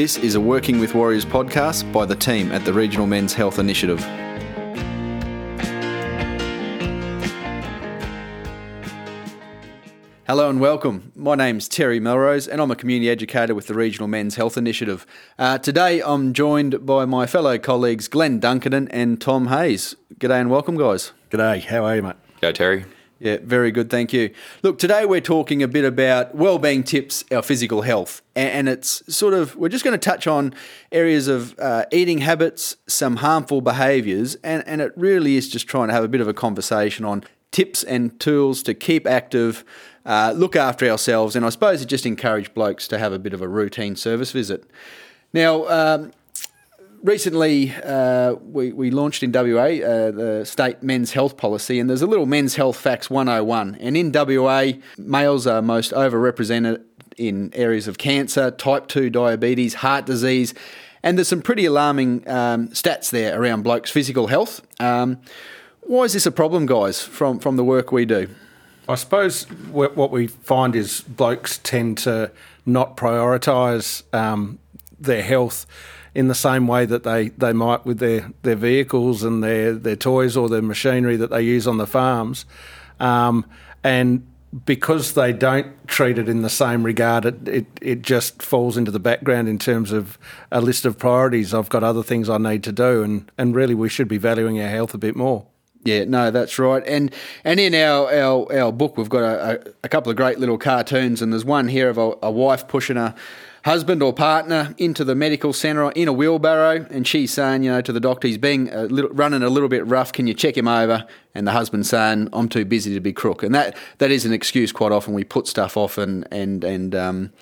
This is a Working with Warriors podcast by the team at the Regional Men's Health Initiative. Hello and welcome. My name's Terry Melrose and I'm a community educator with the Regional Men's Health Initiative. Uh, today I'm joined by my fellow colleagues Glenn Duncan and Tom Hayes. G'day and welcome, guys. G'day, how are you, mate? Go, Terry. Yeah, very good. Thank you. Look, today we're talking a bit about well-being tips, our physical health, and it's sort of we're just going to touch on areas of uh, eating habits, some harmful behaviours, and and it really is just trying to have a bit of a conversation on tips and tools to keep active, uh, look after ourselves, and I suppose it just encourage blokes to have a bit of a routine service visit. Now, um, recently uh, we, we launched in WA uh, the state men's health policy, and there's a little men's health facts 101. And in WA, males are most overrepresented in areas of cancer, type 2 diabetes, heart disease, and there's some pretty alarming um, stats there around blokes' physical health. Um, why is this a problem, guys, from, from the work we do? I suppose what we find is blokes tend to not prioritise um, their health in the same way that they, they might with their, their vehicles and their, their toys or their machinery that they use on the farms. Um, and because they don't treat it in the same regard, it, it, it just falls into the background in terms of a list of priorities. I've got other things I need to do, and, and really we should be valuing our health a bit more. Yeah, no, that's right. And and in our our, our book, we've got a, a, couple of great little cartoons, and there's one here of a, a wife pushing a husband or partner into the medical centre in a wheelbarrow, and she's saying, you know, to the doctor, he's being a little, running a little bit rough. Can you check him over? And the husband saying, I'm too busy to be crook. And that that is an excuse quite often. We put stuff off and and and um,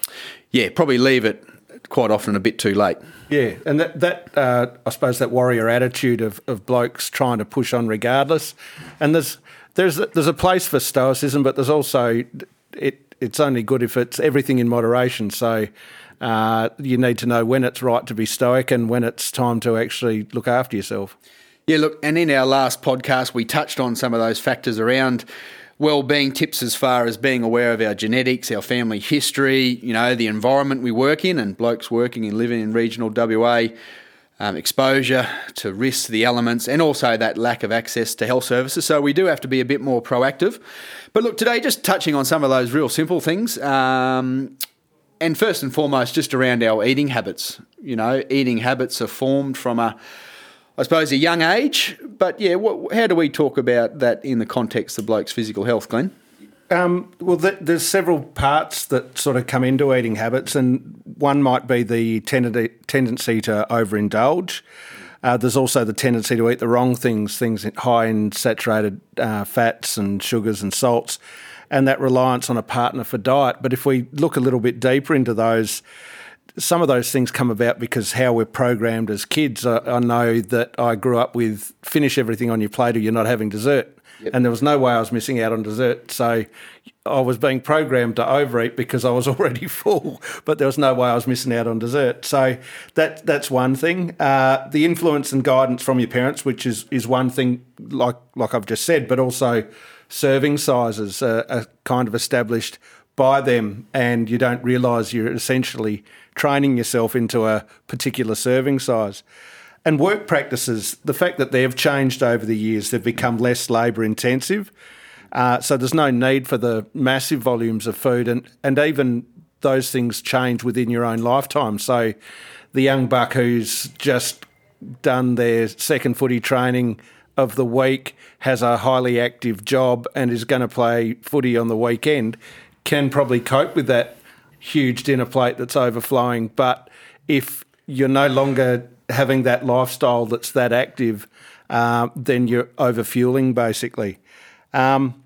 yeah, probably leave it quite often a bit too late. Yeah, and that that uh, I suppose that warrior attitude of, of blokes trying to push on regardless, and there's there's there's a place for stoicism, but there's also it it's only good if it's everything in moderation. So uh, you need to know when it's right to be stoic and when it's time to actually look after yourself. Yeah, look, and in our last podcast, we touched on some of those factors around well-being tips as far as being aware of our genetics, our family history, you know, the environment we work in, and blokes working and living in regional WA, um, exposure to risks, the elements, and also that lack of access to health services. So we do have to be a bit more proactive. But look, today, just touching on some of those real simple things. Um, and first and foremost, just around our eating habits. You know, eating habits are formed from a, I suppose, a young age. But yeah, what, how do we talk about that in the context of blokes' physical health, Glenn? Um, well, th- there's several parts that sort of come into eating habits, and one might be the ten- tendency to overindulge. Uh, there's also the tendency to eat the wrong things, things high in saturated uh, fats and sugars and salts and that reliance on a partner for diet. But if we look a little bit deeper into those, some of those things come about because how we're programmed as kids. I, I know that I grew up with finish everything on your plate or you're not having dessert. Yep. And there was no way I was missing out on dessert. So I was being programmed to overeat because I was already full, but there was no way I was missing out on dessert. So that that's one thing. Uh, the influence and guidance from your parents, which is is one thing, like like I've just said, but also serving sizes are, are kind of established by them, and you don't realise you're essentially training yourself into a particular serving size. And work practices, the fact that they've changed over the years, they've become less labour intensive. Uh, so there's no need for the massive volumes of food, and, and even those things change within your own lifetime. So the young buck who's just done their second footy training of the week has a highly active job and is going to play footy on the weekend can probably cope with that huge dinner plate that's overflowing. But if you're no longer having that lifestyle that's that active, uh, then you're overfueling basically. Um,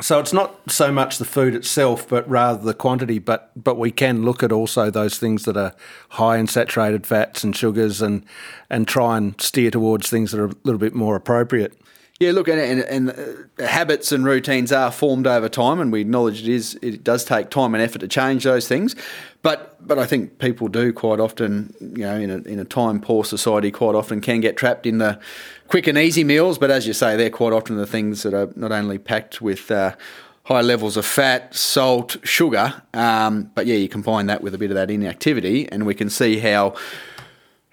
so it's not so much the food itself, but rather the quantity. But but we can look at also those things that are high in saturated fats and sugars, and and try and steer towards things that are a little bit more appropriate. Yeah, look, and, and, and uh, habits and routines are formed over time, and we acknowledge it is it does take time and effort to change those things. But but I think people do quite often, you know, in a in a time poor society, quite often can get trapped in the quick and easy meals, but as you say, they're quite often the things that are not only packed with. Uh, high levels of fat, salt, sugar. Um, but yeah, you combine that with a bit of that inactivity, and we can see how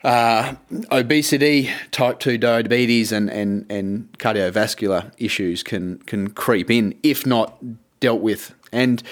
uh, obesity, type 2 diabetes, and, and, and cardiovascular issues can, can creep in if not dealt with. And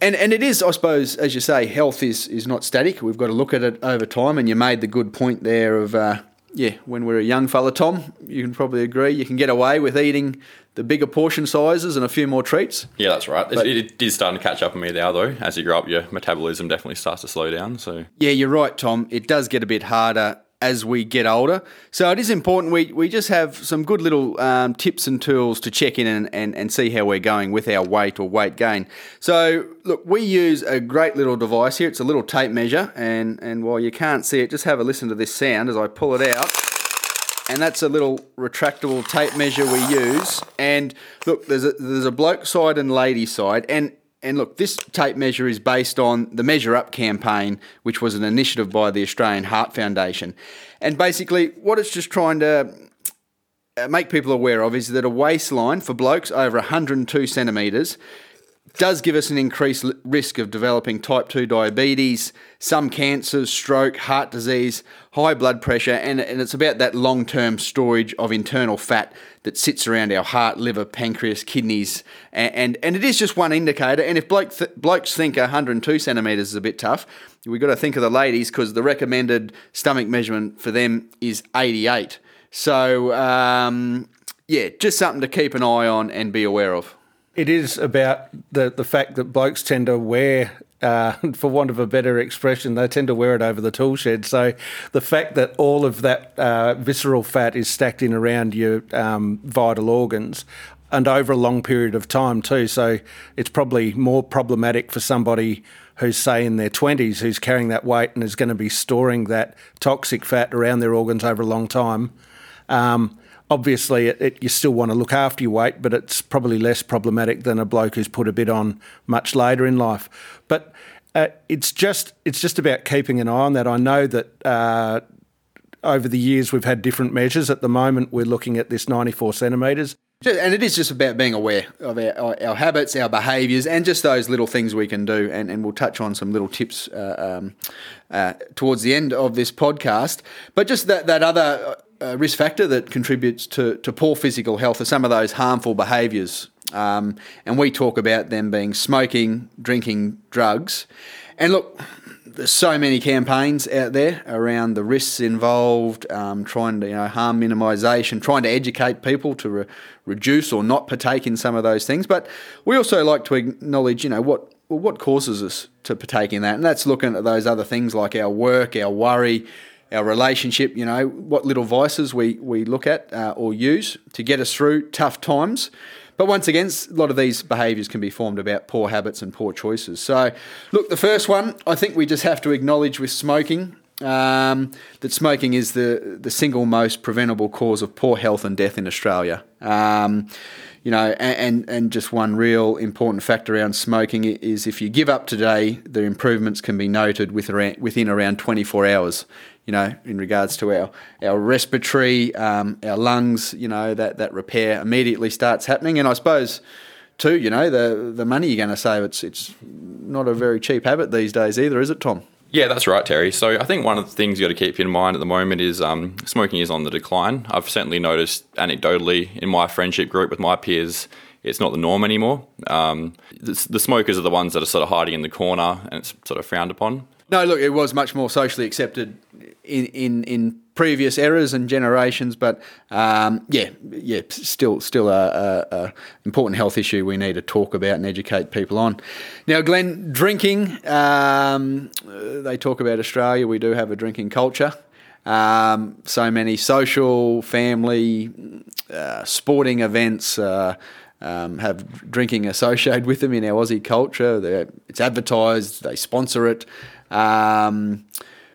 and and it is, I suppose, as you say, health is is not static. We've got to look at it over time. And you made the good point there of uh, yeah, when we're a young fella, Tom, you can probably agree you can get away with eating the bigger portion sizes and a few more treats. Yeah, that's right. But, it, is starting to catch up on me now, though. As you grow up, your metabolism definitely starts to slow down. So yeah, you're right, Tom. It does get a bit harder as we get older. So it is important we, we just have some good little um, tips and tools to check in and, and, and see how we're going with our weight or weight gain. So, look, we use a great little device here. It's a little tape measure, and, and while you can't see it, just have a listen to this sound as I pull it out. And that's a little retractable tape measure we use. And look, there's a, there's a bloke side and lady side, and and look, this tape measure is based on the Measure Up campaign, which was an initiative by the Australian Heart Foundation. And basically, what it's just trying to uh, make people aware of is that a waistline for blokes over 102 centimetres does give us an increased risk of developing type 2 diabetes, some cancers, stroke, heart disease, high blood pressure, and, and it's about that long term storage of internal fat that sits around our heart, liver, pancreas, kidneys, and, and, and it is just one indicator. And if bloke th- blokes think 102 centimetres is a bit tough, we've got to think of the ladies because the recommended stomach measurement for them is 88. So, um, yeah, just something to keep an eye on and be aware of. It is about the, the fact that blokes tend to wear, uh, for want of a better expression, they tend to wear it over the tool shed. So the fact that all of that uh, visceral fat is stacked in around your um, vital organs and over a long period of time too. So it's probably more problematic for somebody who's say in their 20s who's carrying that weight and is going to be storing that toxic fat around their organs over a long time. Um, obviously it, it, you still want to look after your weight, but it's probably less problematic than a bloke who's put a bit on much later in life. But uh, it's just it's just about keeping an eye on that. I know that. Uh, over the years, we've had different measures. At the moment, we're looking at this 94 centimetres. And it is just about being aware of our, our habits, our behaviours, and just those little things we can do. And, and we'll touch on some little tips uh, um, uh, towards the end of this podcast. But just that, that other uh, risk factor that contributes to, to poor physical health are some of those harmful behaviours. Um, and we talk about them being smoking, drinking, drugs. And look, there's so many campaigns out there around the risks involved, um, trying to you know harm minimisation, trying to educate people to re- reduce or not partake in some of those things. But we also like to acknowledge, you know, what well, what causes us to partake in that, and that's looking at those other things like our work, our worry, our relationship, you know, what little vices we, we look at uh, or use to get us through tough times. But once again, a lot of these behaviours can be formed about poor habits and poor choices. So, look, the first one, I think we just have to acknowledge with smoking um, that smoking is the, the single most preventable cause of poor health and death in Australia. Um, you know, and, and just one real important factor around smoking is if you give up today, the improvements can be noted with within around 24 hours you know, in regards to our our respiratory, um, our lungs, you know, that that repair immediately starts happening. And I suppose too, you know, the the money you're going to save, it's it's not a very cheap habit these days either, is it, Tom? Yeah, that's right, Terry. So I think one of the things you got to keep in mind at the moment is um, smoking is on the decline. I've certainly noticed anecdotally in my friendship group with my peers, it's not the norm anymore. Um, the, the, smokers are the ones that are sort of hiding in the corner and it's sort of frowned upon. No, look, it was much more socially accepted in in, in previous eras and generations, but um, yeah, yeah, still still a, a, a, important health issue we need to talk about and educate people on. Now, Glenn, drinking. Um, they talk about Australia. We do have a drinking culture. Um, so many social, family, uh, sporting events. Uh, um, have drinking associated with them in our Aussie culture. They're, it's advertised, they sponsor it. Um,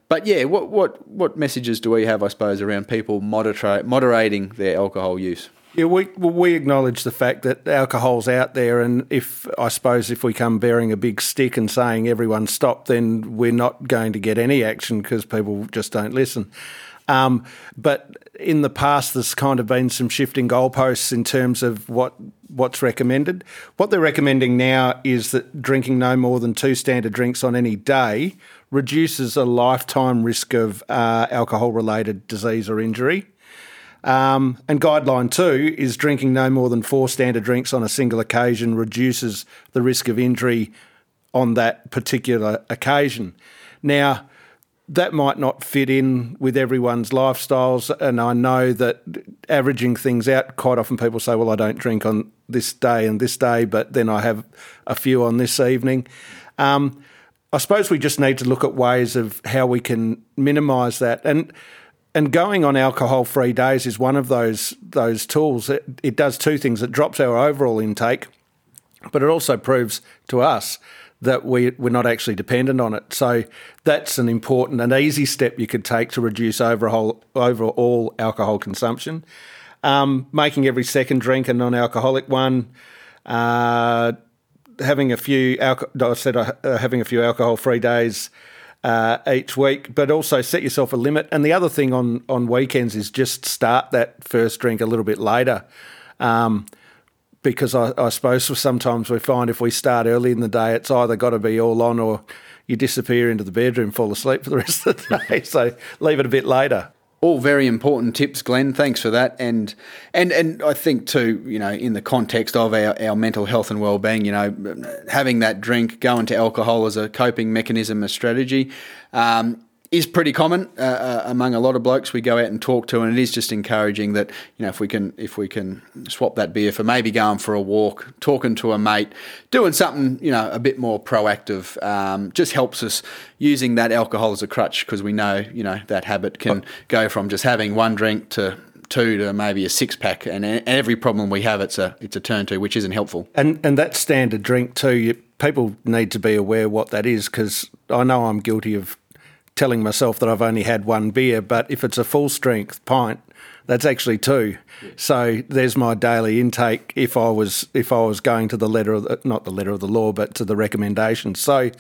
but yeah, what what what messages do we have, I suppose, around people moderate, moderating their alcohol use? Yeah, we well, we acknowledge the fact that alcohol's out there, and if I suppose if we come bearing a big stick and saying everyone stop, then we're not going to get any action because people just don't listen. Um, but in the past, there's kind of been some shifting goalposts in terms of what what's recommended. What they're recommending now is that drinking no more than two standard drinks on any day reduces a lifetime risk of uh, alcohol related disease or injury. Um, and guideline two is drinking no more than four standard drinks on a single occasion reduces the risk of injury on that particular occasion. Now, that might not fit in with everyone's lifestyles, and I know that averaging things out, quite often people say, Well, I don't drink on this day and this day, but then I have a few on this evening. Um, I suppose we just need to look at ways of how we can minimise that. And and going on alcohol free days is one of those those tools. It, it does two things. It drops our overall intake, but it also proves to us that we, we're not actually dependent on it. So that's an important and easy step you could take to reduce overall, overall alcohol consumption. Um, making every second drink a non alcoholic one. Uh, having a few, alco- I said uh, having a few alcohol free days uh, each week, but also set yourself a limit. And the other thing on on weekends is just start that first drink a little bit later. Um, because I, I suppose sometimes we find if we start early in the day, it's either got to be all on or you disappear into the bedroom, fall asleep for the rest of the day. so leave it a bit later all very important tips, Glenn. Thanks for that. And and and I think too, you know, in the context of our, our mental health and well being, you know, having that drink, going to alcohol as a coping mechanism, a strategy. Um, is pretty common uh, uh, among a lot of blokes we go out and talk to, and it is just encouraging that you know if we can if we can swap that beer for maybe going for a walk, talking to a mate, doing something you know a bit more proactive, um, just helps us using that alcohol as a crutch because we know you know that habit can go from just having one drink to two to maybe a six pack, and every problem we have, it's a it's a turn to, which isn't helpful. And and that standard drink too, you, people need to be aware what that is because I know I'm guilty of telling myself that I've only had one beer, but if it's a full strength pint, that's actually two. Yeah. So there's my daily intake if I was if I was going to the letter of the, not the letter of the law, but to the recommendations. So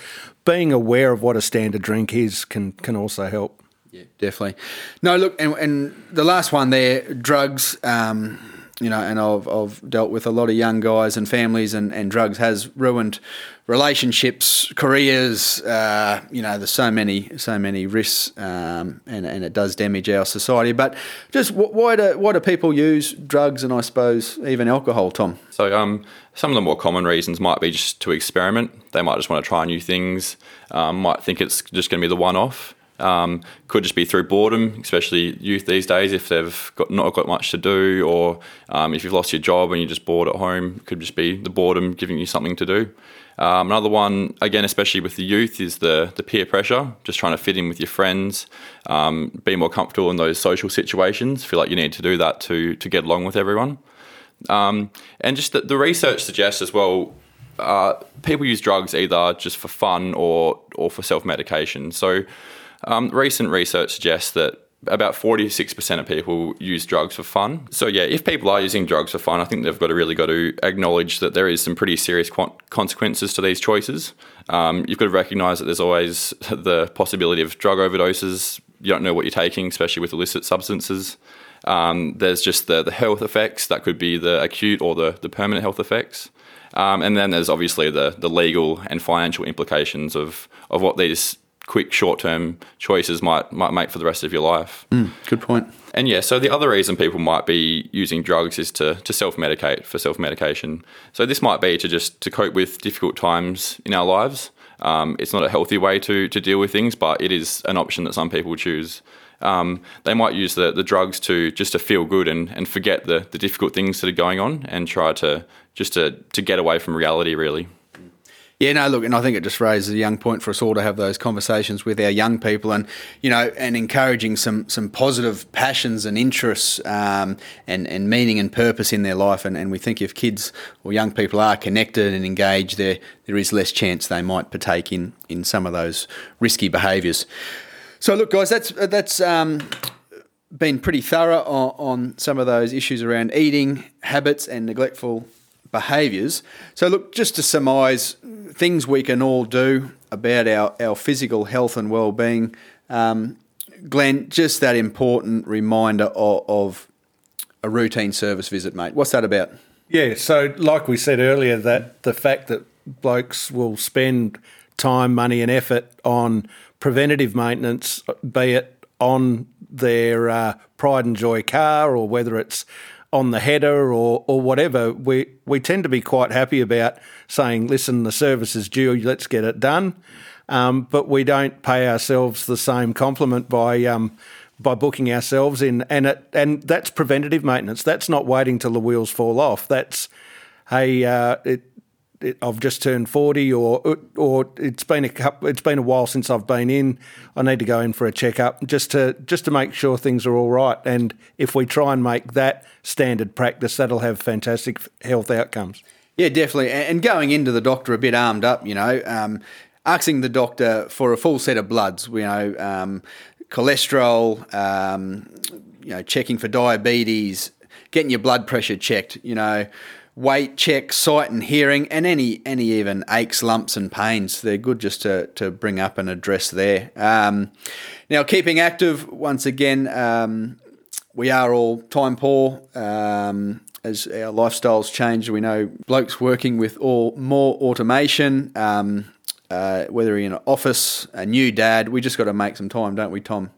being aware of what a standard drink is can can also help. Yeah, definitely. No, look, and, and the last one there, drugs. Um, you know, and I've, I've dealt with a lot of young guys and families, and, and drugs has ruined relationships, careers. Uh, you know, there's so many so many risks, um, and and it does damage our society. But just why do why do people use drugs, and I suppose even alcohol, Tom? So, um, some of the more common reasons might be just to experiment. They might just want to try new things. Um, might think it's just going to be the one off. Um, could just be through boredom, especially youth these days if they've got not got much to do, or um, if you've lost your job and you're just bored at home. Could just be the boredom giving you something to do. Um, another one, again, especially with the youth, is the the peer pressure. Just trying to fit in with your friends, um, be more comfortable in those social situations. Feel like you need to do that to to get along with everyone. Um, and just the, the research suggests as well uh, people use drugs either just for fun or or for self medication. So um, recent research suggests that about 46% of people use drugs for fun. So yeah, if people are using drugs for fun, I think they've got to really got to acknowledge that there is some pretty serious consequences to these choices. Um, you've got to recognise that there's always the possibility of drug overdoses. You don't know what you're taking, especially with illicit substances. Um, there's just the, the health effects that could be the acute or the, the permanent health effects. Um, and then there's obviously the, the legal and financial implications of, of what these quick short term choices might might make for the rest of your life. Mm, good point. And yeah, so the other reason people might be using drugs is to, to self medicate for self medication. So this might be to just to cope with difficult times in our lives. Um, it's not a healthy way to to deal with things, but it is an option that some people choose. Um, they might use the, the drugs to just to feel good and, and forget the, the difficult things that are going on and try to just to, to get away from reality really. Yeah, no, look, and I think it just raises a young point for us all to have those conversations with our young people, and you know, and encouraging some some positive passions and interests, um, and and meaning and purpose in their life. And, and we think if kids or young people are connected and engaged, there there is less chance they might partake in in some of those risky behaviours. So, look, guys, that's that's. Um, been pretty thorough on, on some of those issues around eating habits and neglectful behaviours. So, look, just to surmise things we can all do about our, our physical health and well-being. Um, Glenn, just that important reminder of, of, a routine service visit, mate. What's that about? Yeah, so like we said earlier, that the fact that blokes will spend time, money, and effort on preventative maintenance, be it on their uh, pride and joy car or whether it's on the header or, or whatever, we, we tend to be quite happy about saying, listen, the service is due, let's get it done. Um, but we don't pay ourselves the same compliment by um, by booking ourselves in, and it, and that's preventative maintenance. That's not waiting till the wheels fall off. That's hey, uh, it, I've just turned forty, or or it's been a couple, it's been a while since I've been in. I need to go in for a checkup just to just to make sure things are all right. And if we try and make that standard practice, that'll have fantastic health outcomes. Yeah, definitely. And going into the doctor a bit armed up, you know, um, asking the doctor for a full set of bloods, you know, um, cholesterol, um, you know, checking for diabetes, getting your blood pressure checked, you know, weight check, sight and hearing, and any any even aches, lumps, and pains. They're good just to, to bring up and address there. Um, now, keeping active, once again, um, we are all time poor. Um, as our lifestyles change, we know blokes working with all more automation. Um, uh, whether you're in an office, a new dad, we just got to make some time, don't we, Tom?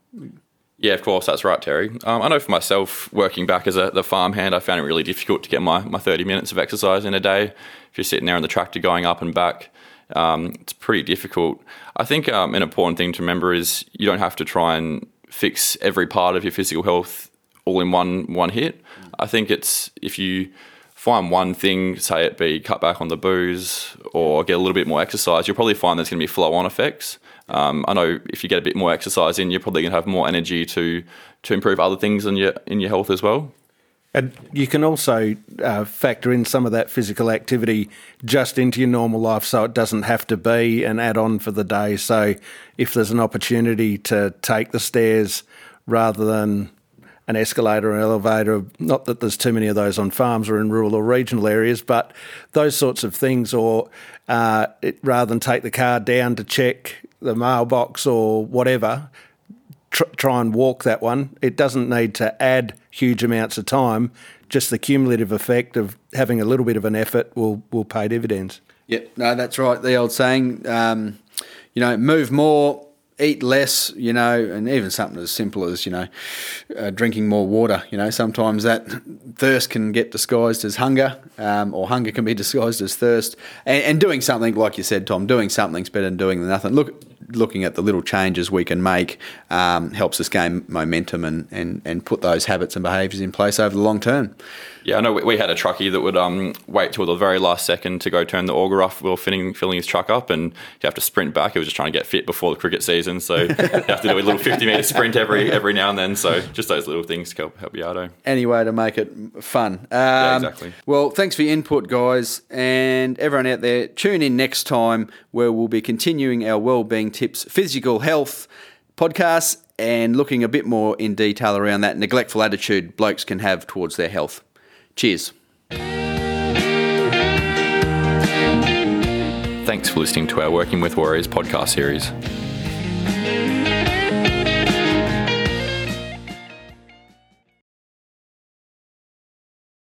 Yeah, of course, that's right, Terry. Um, I know for myself, working back as a the farmhand, I found it really difficult to get my, my 30 minutes of exercise in a day. If you're sitting there on the tractor going up and back, um, it's pretty difficult. I think um, an important thing to remember is you don't have to try and fix every part of your physical health all in one one hit. I think it's if you find one thing, say it be cut back on the booze or get a little bit more exercise, you'll probably find there's going to be flow on effects. Um, I know if you get a bit more exercise in, you're probably going to have more energy to to improve other things in your in your health as well. And you can also uh, factor in some of that physical activity just into your normal life, so it doesn't have to be an add-on for the day. So if there's an opportunity to take the stairs rather than an escalator or elevator. Not that there's too many of those on farms or in rural or regional areas, but those sorts of things. Or uh, it, rather than take the car down to check the mailbox or whatever, tr- try and walk that one. It doesn't need to add huge amounts of time. Just the cumulative effect of having a little bit of an effort will will pay dividends. Yep, no, that's right. The old saying, um, you know, move more, eat less, you know, and even something as simple as, you know, uh, drinking more water. You know, sometimes that thirst can get disguised as hunger, um, or hunger can be disguised as thirst. And, and, doing something, like you said, Tom, doing something's better than doing nothing. Look, looking at the little changes we can make um, helps us gain momentum and, and, and put those habits and behaviours in place over the long term. Yeah, I know we, we had a truckie that would um, wait till the very last second to go turn the auger off while filling, filling his truck up, and you have to sprint back. He was just trying to get fit before the cricket season, so you have to do a little fifty metre sprint every every now and then. So just those little things help help you out. Eh? Any way to make it fun. Um, yeah, exactly. Well, thanks for your input, guys, and everyone out there. Tune in next time where we'll be continuing our well-being tips, physical health podcast, and looking a bit more in detail around that neglectful attitude blokes can have towards their health. Cheers. Thanks for listening to our Working with Warriors podcast series.